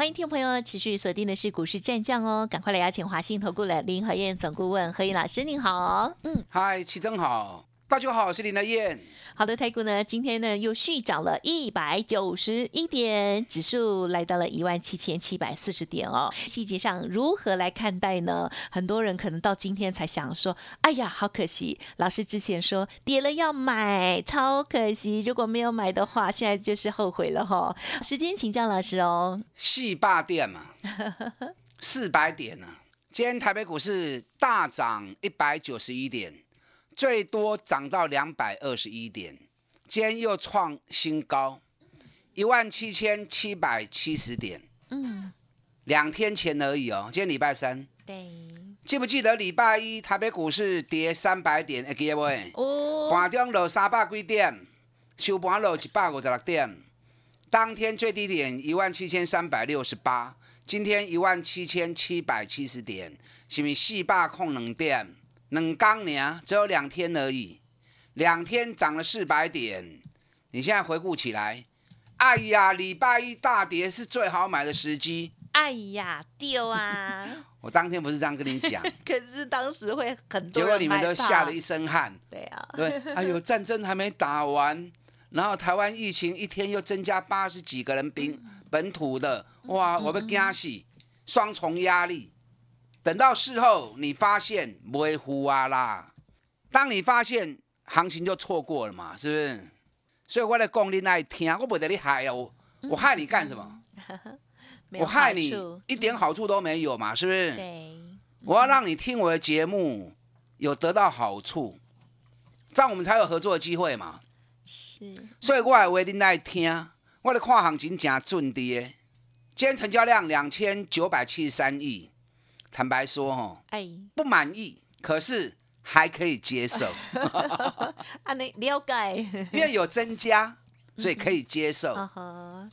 欢迎听众朋友持续锁定的是股市战将哦，赶快来邀请华信投顾的林和燕总顾问何燕老师，您好。嗯，嗨，齐真好，大家好，我是林德燕。好的，台股呢，今天呢又续涨了一百九十一点，指数来到了一万七千七百四十点哦。细节上如何来看待呢？很多人可能到今天才想说，哎呀，好可惜，老师之前说跌了要买，超可惜，如果没有买的话，现在就是后悔了哈。时间请教老师哦。四霸店嘛，四百点呢。今天台北股市大涨一百九十一点。最多涨到两百二十一点，今天又创新高，一万七千七百七十点。嗯，两天前而已哦，今天礼拜三。对。记不记得礼拜一台北股市跌三百点？记得不？哦。盘中落三百几点，收盘落一百五十六点。当天最低点一万七千三百六十八，今天一万七千七百七十点，是咪四百空两点？冷刚年只有两天而已，两天涨了四百点。你现在回顾起来，哎呀，礼拜一大跌是最好买的时机。哎呀，丢啊！我当天不是这样跟你讲，可是当时会很多，结果你们都吓了一身汗。对啊，对，哎呦，战争还没打完，然后台湾疫情一天又增加八十几个人病本土的，哇，我被惊死，双重压力。等到事后，你发现不会呼啊啦。当你发现行情就错过了嘛，是不是？所以我来讲你来听，我不得你害哦，我害你干什么？我害你一点好处都没有嘛，是不是？对。我要让你听我的节目，有得到好处，这样我们才有合作的机会嘛。是。所以我来为你来听，我来看行情真准的。今天成交量两千九百七十三亿。坦白说，哈，哎，不满意，可是还可以接受。啊，你了解，因为有增加，所以可以接受。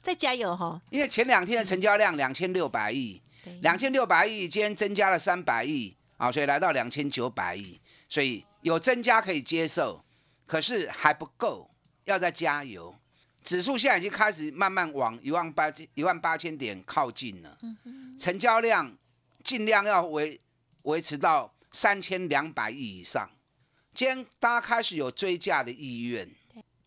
再加油哈！因为前两天的成交量两千六百亿，两千六百亿，今天增加了三百亿啊，所以来到两千九百亿，所以有增加可以接受，可是还不够，要再加油。指数现在已经开始慢慢往一万八千一万八千点靠近了，成交量。尽量要维维持到三千两百亿以上。今天大家开始有追价的意愿。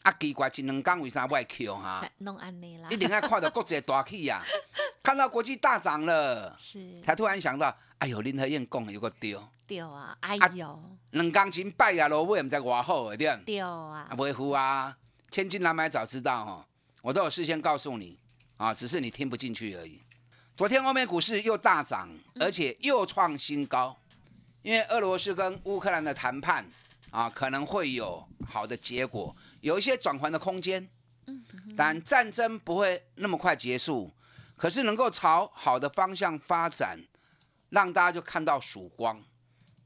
啊，奇怪，这两刚为啥外 Q 哈？弄安尼啦。一定要看到国际大气呀，看到国际大涨了，是才突然想到，哎呦，林和燕讲有个丢。丢啊！哎呦，两钢琴拜呀罗尾唔知外好对。丢啊！不会糊啊，千金难买早知道哈，我都有事先告诉你啊，只是你听不进去而已。昨天欧美股市又大涨，而且又创新高，因为俄罗斯跟乌克兰的谈判啊，可能会有好的结果，有一些转圜的空间。但战争不会那么快结束，可是能够朝好的方向发展，让大家就看到曙光。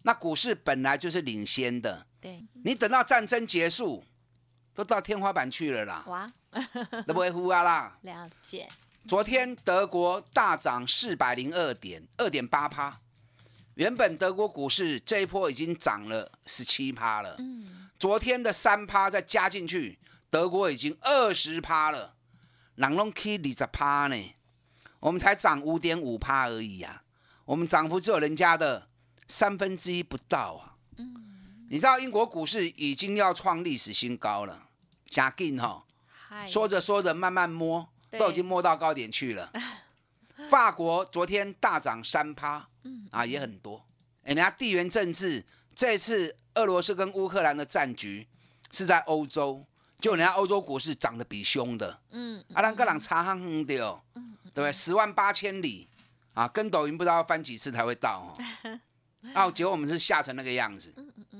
那股市本来就是领先的，对，你等到战争结束，都到天花板去了啦。哇，都不会呼啊啦。了解。昨天德国大涨四百零二点，二点八趴。原本德国股市这一波已经涨了十七趴了。嗯。昨天的三趴再加进去，德国已经二十趴了。朗隆 K 二十趴呢，我们才涨五点五趴而已呀。我们涨幅只有人家的三分之一不到啊。嗯。你知道英国股市已经要创历史新高了，加劲哈。说着说着慢慢摸。都已经摸到高点去了。法国昨天大涨三趴，啊，也很多。人家地缘政治，这次俄罗斯跟乌克兰的战局是在欧洲，就人家欧洲股市涨得比凶的。嗯，阿兰格朗差很多，对不对？十万八千里啊，跟抖音不知道要翻几次才会到。哦，结果我们是吓成那个样子。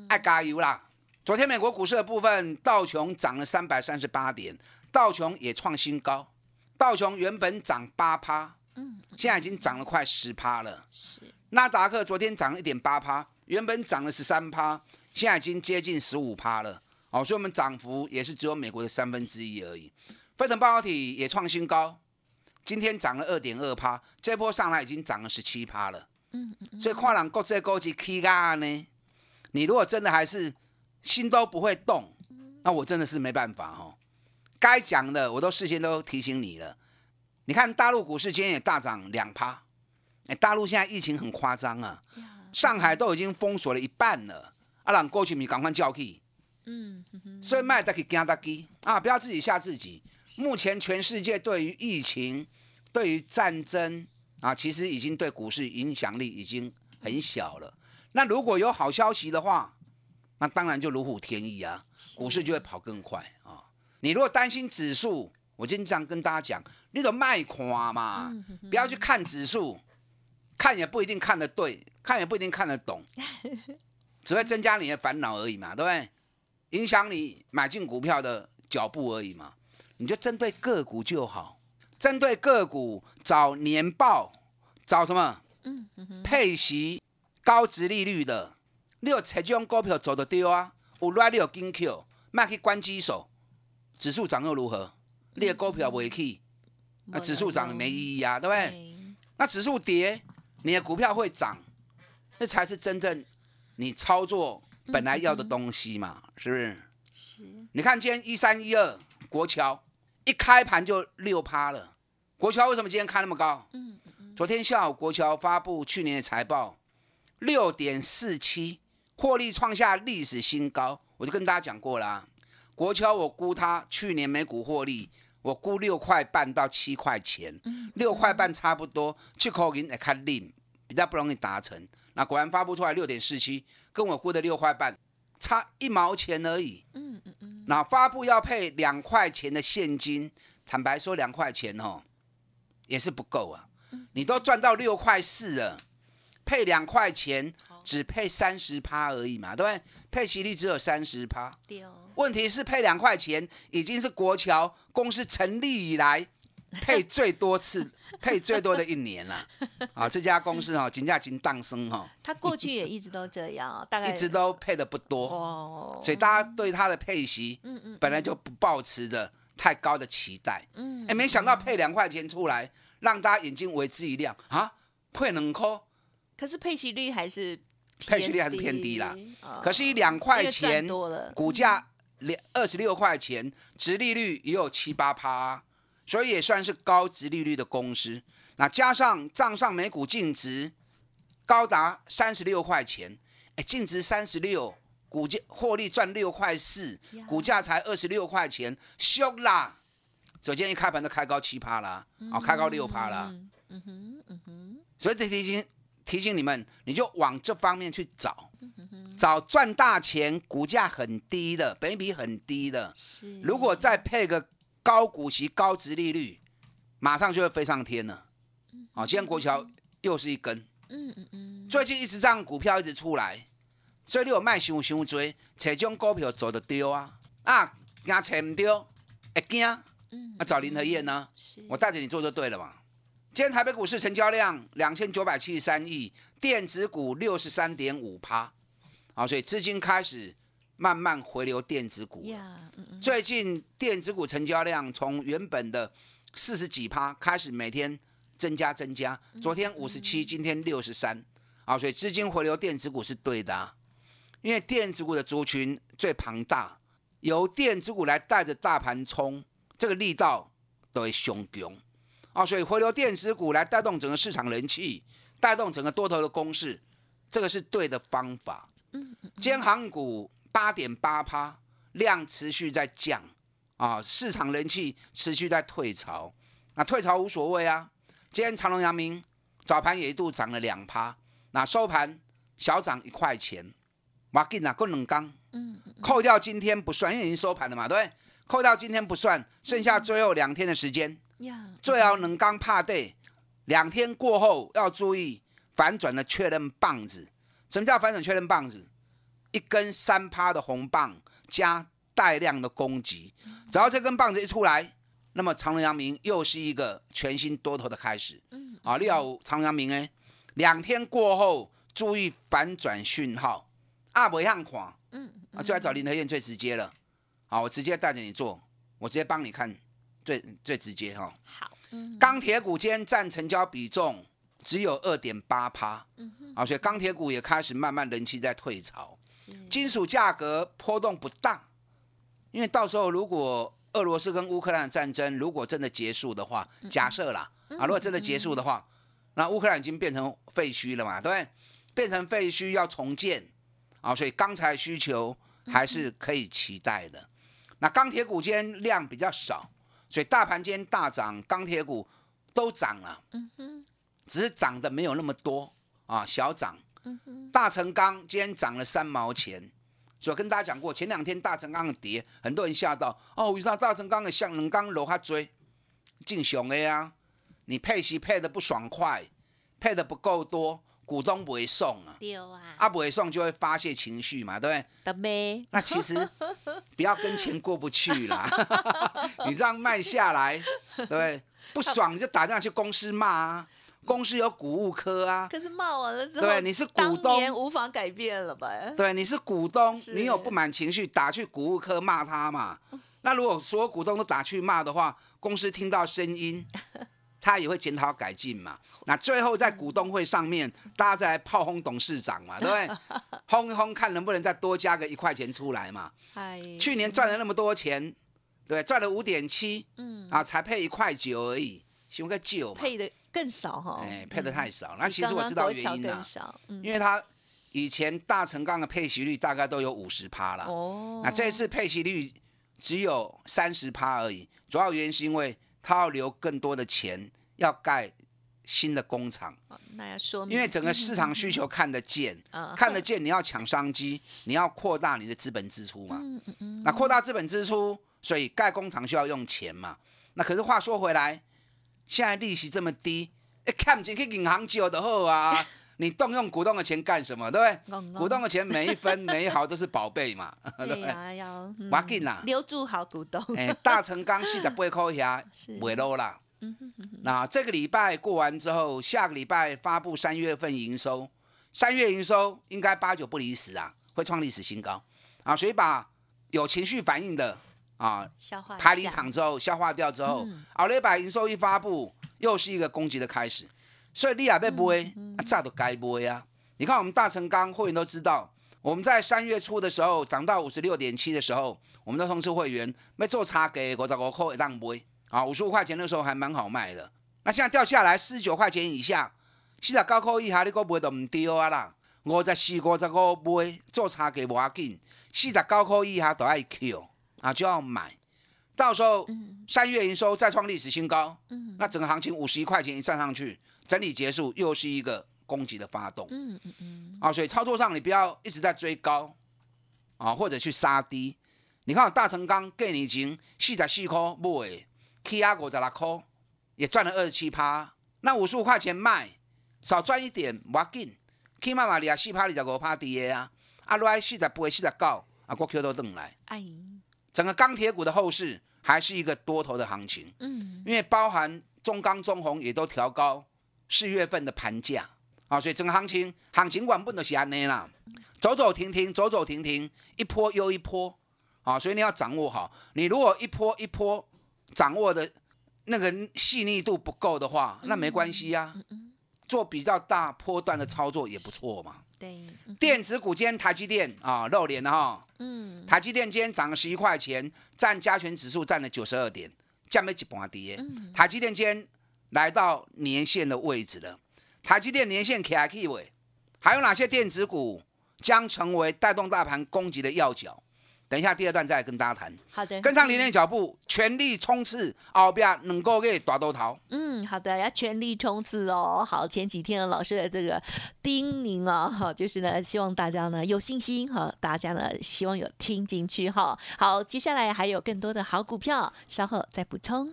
爱加油啦！昨天美国股市的部分，道琼涨了三百三十八点，道琼也创新高。道琼原本涨八趴，嗯，现在已经涨了快十趴了。是，纳达克昨天涨了一点八趴，原本涨了十三趴，现在已经接近十五趴了。哦，所以我们涨幅也是只有美国的三分之一而已。飞腾半导体也创新高，今天涨了二点二趴，这波上来已经涨了十七趴了。嗯嗯。所以跨栏国际高级 K 嘎呢，你如果真的还是心都不会动，那我真的是没办法哦。该讲的我都事先都提醒你了。你看大陆股市今天也大涨两趴，哎，大陆现在疫情很夸张啊，上海都已经封锁了一半了，阿朗过去你赶快叫去。嗯，所以卖得起惊得起啊！不要自己吓自己。目前全世界对于疫情、对于战争啊，其实已经对股市影响力已经很小了。那如果有好消息的话，那当然就如虎添翼啊，股市就会跑更快啊。你如果担心指数，我经常跟大家讲，你都卖夸嘛，不要去看指数，看也不一定看得对，看也不一定看得懂，只会增加你的烦恼而已嘛，对不对？影响你买进股票的脚步而已嘛，你就针对个股就好，针对个股找年报，找什么？嗯配息高值利率的，你有这种股票走得丢啊？有来你有金 Q，卖去关机手，指数涨又如何？你的股票不会去，那指数涨没意义啊，对不对？那指数跌，你的股票会涨，那才是真正你操作。本来要的东西嘛，是不是？是。你看今天一三一二国桥一开盘就六趴了。国桥为什么今天开那么高？嗯嗯。昨天下午国桥发布去年的财报，六点四七，获利创下历史新高。我就跟大家讲过啦，国桥我估它去年每股获利，我估六块半到七块钱。六块半差不多，去口银也看令比较不容易达成。那果然发布出来六点四七。跟我估的六块半差一毛钱而已。嗯嗯嗯。那发布要配两块钱的现金，坦白说两块钱哦，也是不够啊。你都赚到六块四了，配两块钱只配三十趴而已嘛，对不对？配息率只有三十趴。问题是配两块钱已经是国桥公司成立以来配最多次。配最多的一年了，啊，这家公司哈，金价金荡升哈。它过去也一直都这样，大概一直都配的不多，哦，所以大家对它的配息，嗯嗯，本来就不抱持的太高的期待，嗯，哎，没想到配两块钱出来，让大家眼睛为之一亮啊，配两块，可是配息率还是配息率还是偏低啦，可是，一两块钱股价两二十六块钱，殖利率也有七八趴。所以也算是高值利率的公司，那加上账上每股净值高达三十六块钱，哎，净值三十六，股价获利赚六块四，股价才二十六块钱，凶啦！首先一开盘就开高七趴啦，哦，开高六趴啦，嗯哼，嗯哼，所以得提醒提醒你们，你就往这方面去找，找赚大钱，股价很低的，本比很低的，如果再配个。高股息、高值利率，马上就会飞上天了。好，今天国桥又是一根。嗯嗯嗯。最近一直这样股票一直出来，所以你有卖伤伤追，这种股票走得丢啊啊，惊找唔丢，会惊。嗯。啊，找林和燕呢？我带着你做就对了嘛。今天台北股市成交量两千九百七十三亿，电子股六十三点五趴。好，所以资金开始。慢慢回流电子股，最近电子股成交量从原本的四十几趴开始每天增加增加，昨天五十七，今天六十三，啊，所以资金回流电子股是对的，因为电子股的族群最庞大，由电子股来带着大盘冲，这个力道都会雄强，啊，所以回流电子股来带动整个市场人气，带动整个多头的攻势，这个是对的方法。嗯，兼航股。八点八趴，量持续在降，啊，市场人气持续在退潮，那退潮无所谓啊。今天长隆、阳明早盘也一度涨了两趴，那收盘小涨一块钱，哇，紧啊，够冷刚。嗯，扣掉今天不算，因为已经收盘了嘛，对不对？扣掉今天不算，剩下最后两天的时间，最好冷刚怕对，两天过后要注意反转的确认棒子。什么叫反转确认棒子？一根三趴的红棒加带量的攻击，只要这根棒子一出来，那么长隆阳明又是一个全新多头的开始。嗯，啊，你要长隆阳明哎，两天过后注意反转讯号。啊，不样看，嗯啊，就来找林德燕最直接了。好，我直接带着你做，我直接帮你看，最最直接哈。好，钢铁股今天占成交比重只有二点八趴，啊，所以钢铁股也开始慢慢人气在退潮。金属价格波动不大，因为到时候如果俄罗斯跟乌克兰战争如果真的结束的话，假设啦，啊，如果真的结束的话，那乌克兰已经变成废墟了嘛，对不对？变成废墟要重建，啊，所以钢材需求还是可以期待的。那钢铁股今天量比较少，所以大盘今天大涨，钢铁股都涨了，只是涨的没有那么多啊，小涨。大成钢今天涨了三毛钱。所以跟大家讲过，前两天大成钢的跌，很多人吓到哦，为啥大成钢的像冷钢楼下追进熊 A 啊？你配息配的不爽快，配的不够多，股东不会送啊，啊不会送就会发泄情绪嘛，对不对？那其实不要跟钱过不去啦，你这样卖下来，对不对？不爽就打电话去公司骂啊。公司有股务科啊，可是骂完了之后，对，你是股东，无法改变了吧？对，你是股东，你有不满情绪，打去股务科骂他嘛。那如果所有股东都打去骂的话，公司听到声音，他也会检讨改进嘛。那最后在股东会上面，大家再来炮轰董事长嘛，对不对？轰一轰，看能不能再多加个一块钱出来嘛。去年赚了那么多钱，对，赚了五点七，嗯，啊，才配一块九而已，行个九配的。更少哈，哎，配的太少。那其实我知道原因呢，因为它以前大成钢的配息率大概都有五十趴了，哦，那这次配息率只有三十趴而已。主要原因是因为它要留更多的钱，要盖新的工厂。那要说，因为整个市场需求看得见，看得见，你要抢商机，你要扩大你的资本支出嘛。嗯嗯嗯。那扩大资本支出，所以盖工厂需要用钱嘛。那可是话说回来。现在利息这么低，一看不起去银行借的好啊！你动用股东的钱干什么？对不对？股东的钱每一分 每一毫都是宝贝嘛，对不对，要挖紧啦，留住好股东。哎，大成刚四十八块下，尾落啦。那这个礼拜过完之后，下个礼拜发布三月份营收，三月营收应该八九不离十啊，会创历史新高啊！所以把有情绪反应的。啊，消化排离场之后，消化掉之后，奥利百营收一发布，又是一个攻击的开始。所以利亚被播，炸都该播呀。你看我们大成钢会员都知道，我们在三月初的时候涨到五十六点七的时候，我们的通知会员没做差给五十五块一档播啊，五十五块钱那时候还蛮好卖的。那现在掉下来四十九块钱以下，四十九块以下你个买都唔丢啊啦。五十四、五十五卖做差价无要紧，四十九块以下都爱 Q。啊，就要买，到时候三月营收再创历史新高，那整个行情五十一块钱一站上去，整理结束又是一个攻击的发动。嗯嗯嗯。啊，所以操作上你不要一直在追高，啊，或者去杀低。你看大成钢给你已经四十四块买，K R 五十六块，也赚了二十七趴。那五十五块钱卖，少赚一点不要紧。K 妈妈你啊四趴二十五趴跌啊，啊来四十八四十九，啊我 Q 都等来。哎。整个钢铁股的后市还是一个多头的行情，嗯，因为包含中钢、中红也都调高四月份的盘价。啊，所以整个行情行情管不能是安内啦，走走停停，走走停停，一波又一波。啊，所以你要掌握好，你如果一波一波掌握的那个细腻度不够的话，那没关系呀，做比较大波段的操作也不错嘛。对，电子股今天台积电啊露脸了哈。嗯，台积电今天涨了十一块钱，占加权指数占了九十二点，降没一半跌。嗯台积电今天来到年线的位置了。台积电年线 K I K 位，还有哪些电子股将成为带动大盘攻击的要角？等一下，第二段再来跟大家谈。好的，跟上林的脚步，全力冲刺，后边能够给大多头。嗯，好的，要全力冲刺哦。好，前几天老师的这个叮咛啊，哈，就是呢，希望大家呢有信心哈，大家呢希望有听进去哈。好，接下来还有更多的好股票，稍后再补充。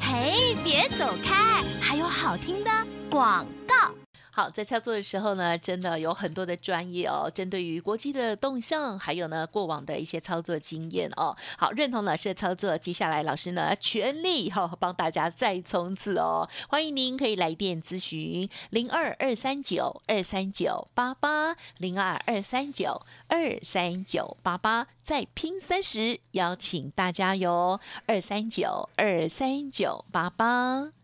嘿，别走开，还有好听的广告。好，在操作的时候呢，真的有很多的专业哦，针对于国际的动向，还有呢过往的一些操作经验哦。好，认同老师的操作，接下来老师呢全力哈、帮大家再冲刺哦。欢迎您可以来电咨询零二二三九二三九八八零二二三九二三九八八，再拼三十，邀请大家哟，二三九二三九八八。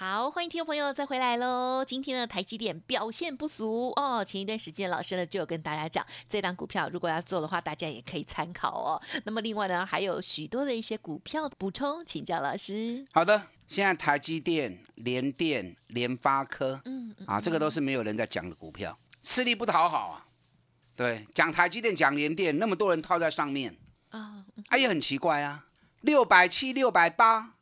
好，欢迎听众朋友再回来喽！今天的台积电表现不俗哦。前一段时间老师呢就有跟大家讲，这档股票如果要做的话，大家也可以参考哦。那么另外呢，还有许多的一些股票补充，请教老师。好的，现在台积电、联电、联发科，嗯，嗯啊，这个都是没有人在讲的股票，吃力不讨好啊。对，讲台积电、讲联电，那么多人套在上面，啊，啊，也很奇怪啊。六百七、六百八，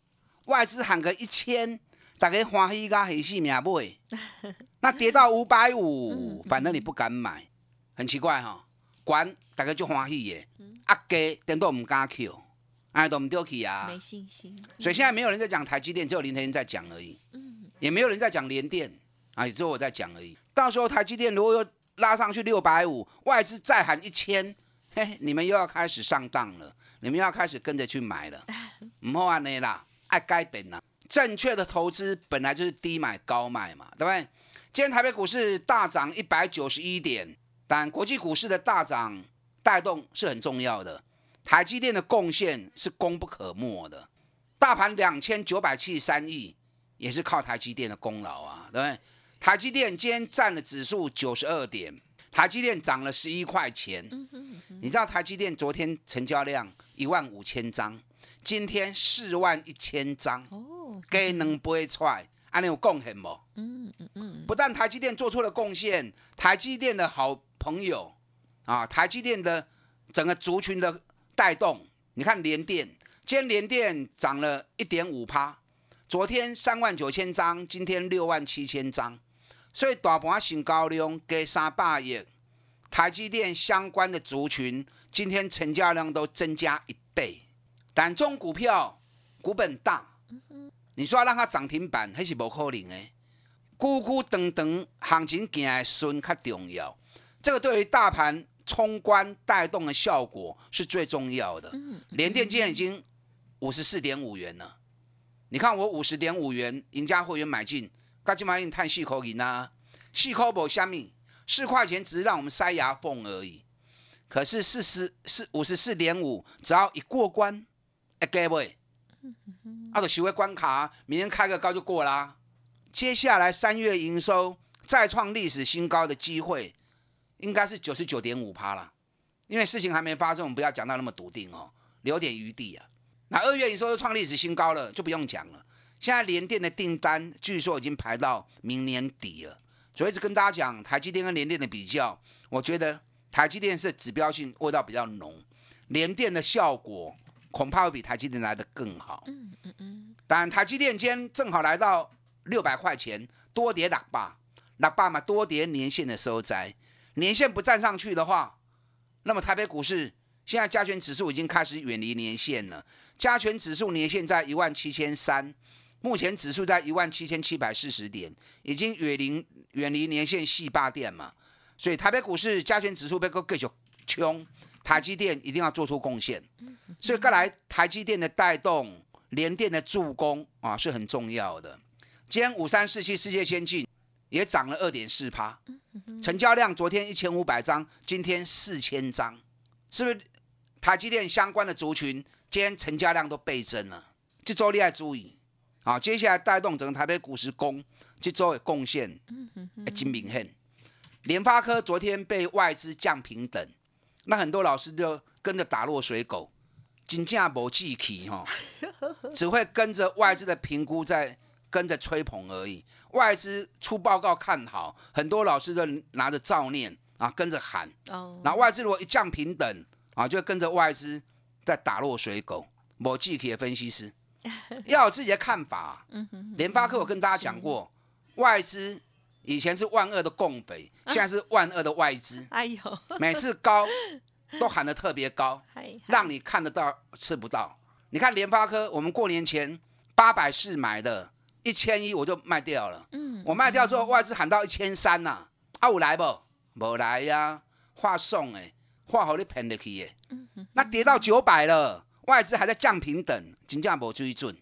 外资喊个一千，大家欢喜甲喜死命买。那跌到五百五，反正你不敢买，很奇怪哈、管大家就欢喜耶，啊低等都唔敢 Q，哎都唔丢去啊。没信心。所以现在没有人在讲台积电，只有林天在讲而已。嗯也没有人在讲联电啊，也只有我在讲而已。到时候台积电如果又拉上去六百五，外资再喊一千，嘿，你们又要开始上当了，你们又要开始跟着去买了，唔好安尼啦，爱改变啦。正确的投资本来就是低买高卖嘛，对不对？今天台北股市大涨一百九十一点，但国际股市的大涨带动是很重要的，台积电的贡献是功不可没的。大盘两千九百七十三亿，也是靠台积电的功劳啊，对不对？台积电今天占了指数九十二点，台积电涨了十一块钱。你知道台积电昨天成交量一万五千张，今天四万一千张，哦，给能不会出来，安尼有贡献不？嗯嗯嗯，不但台积电做出了贡献，台积电的好朋友啊，台积电的整个族群的带动，你看联电，今天联电涨了一点五趴，昨天三万九千张，今天六万七千张，所以大盘成高量加三百亿，台积电相关的族群今天成交量都增加一倍，但中股票股本大，你说要让它涨停板，还是不可能的。咕咕等等，行情行的顺较重要。这个对于大盘冲关带动的效果是最重要的。联电今天已经五十四点五元了，你看我五十点五元，赢家会员买进，刚今晚用探细口银啊，细口不虾米，四块钱只是让我们塞牙缝而已。可是四十四五十四点五，只要一过关，哎，给不？啊，就修个关卡，明天开个高就过啦。接下来三月营收再创历史新高的机会，应该是九十九点五趴了。因为事情还没发生，我们不要讲到那么笃定哦，留点余地啊。那二月营收又创历史新高了，就不用讲了。现在联电的订单据说已经排到明年底了，所以一直跟大家讲台积电跟联电的比较，我觉得台积电是指标性味道比较浓，联电的效果恐怕会比台积电来的更好。嗯嗯嗯，但台积电今天正好来到六百块钱，多跌喇叭，喇叭嘛多跌年线的收窄，年线不站上去的话，那么台北股市现在加权指数已经开始远离年线了，加权指数年线在一万七千三，目前指数在一万七千七百四十点，已经远离远离年线细八点嘛，所以台北股市加权指数被够继续冲，台积电一定要做出贡献，所以过来台积电的带动。联电的助攻啊是很重要的。今天五三四七世界先进也涨了二点四趴，成交量昨天一千五百张，今天四千张，是不是？台积电相关的族群今天成交量都倍增了，这周你要注意。好，接下来带动整个台北股市攻，这周的贡献，金明恨。联发科昨天被外资降平等，那很多老师就跟着打落水狗，金价不记起哈，只会跟着外资的评估在跟着吹捧而已。外资出报告看好，很多老师就拿着照念啊，跟着喊。哦，那外资如果一降平等啊，就跟着外资在打落水狗。某记起的分析师 要有自己的看法。联发科我跟大家讲过，外资。以前是万恶的共匪，现在是万恶的外资。哎呦，每次高都喊得特别高，让你看得到吃不到。你看联发科，我们过年前八百四买的，一千一我就卖掉了。嗯，我卖掉之后，外资喊到一千三呐，啊，有来不？没来呀，话送哎，话好你骗得去耶。那跌到九百了，外资还在降平等，金价没追准。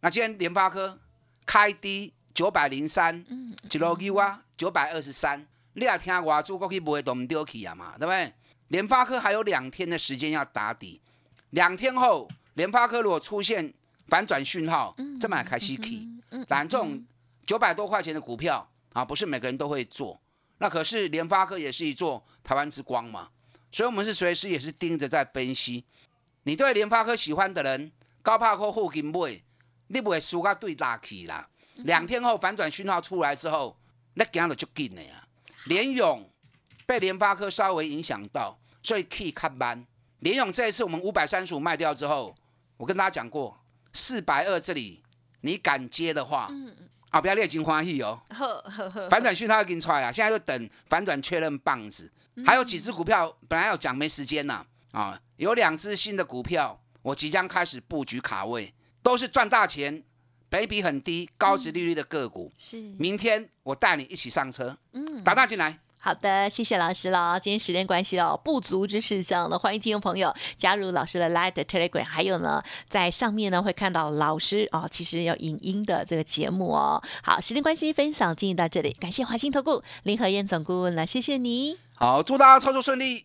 那今天联发科开低。九百零三，一路九啊，九百二十三，你也听外资过去不会都唔丢去啊嘛，对不对？联发科还有两天的时间要打底，两天后联发科如果出现反转讯号，这么开始起。但这种九百多块钱的股票啊，不是每个人都会做。那可是联发科也是一座台湾之光嘛，所以我们是随时也是盯着在分析。你对联发科喜欢的人，高帕科附近买，你不会输个对大起啦。两天后反转讯号出来之后，那今日就紧了呀。联勇被联发科稍微影响到，所以可以看班。联勇这一次我们五百三十五卖掉之后，我跟大家讲过，四百二这里你敢接的话，啊，不要列金花喜哦。反转讯号要给你出来啊，现在就等反转确认棒子。还有几只股票本来要讲没时间呐，啊，有两只新的股票我即将开始布局卡位，都是赚大钱。倍比很低、高值利率的个股，是明天我带你一起上车，嗯，打大进来。好的，谢谢老师了。今天时间关系哦，不足之事项呢，欢迎听众朋友加入老师的 Light Telegram，还有呢，在上面呢会看到老师哦，其实有影音的这个节目哦。好，时间关系，分享进行到这里，感谢华兴投顾林和燕总顾问了，谢谢你。好，祝大家操作顺利。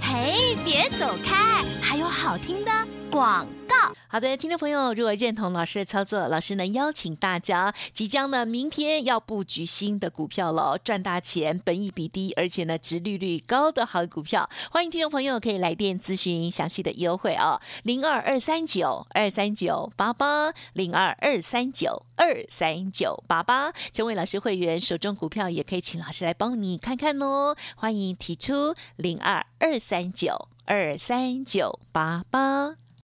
嘿，别走开，还有好听的广告。好的，听众朋友，如果认同老师的操作，老师呢邀请大家即将呢明天要布局新的股票了，赚大钱，本益比低，而且呢值利率高的好股票，欢迎听众朋友可以来电咨询详细的优惠哦，零二二三九二三九八八零二二三九二三九八八，成为老师会员，手中股票也可以请老师来帮你看看哦，欢迎提出零二二三九二三九八八。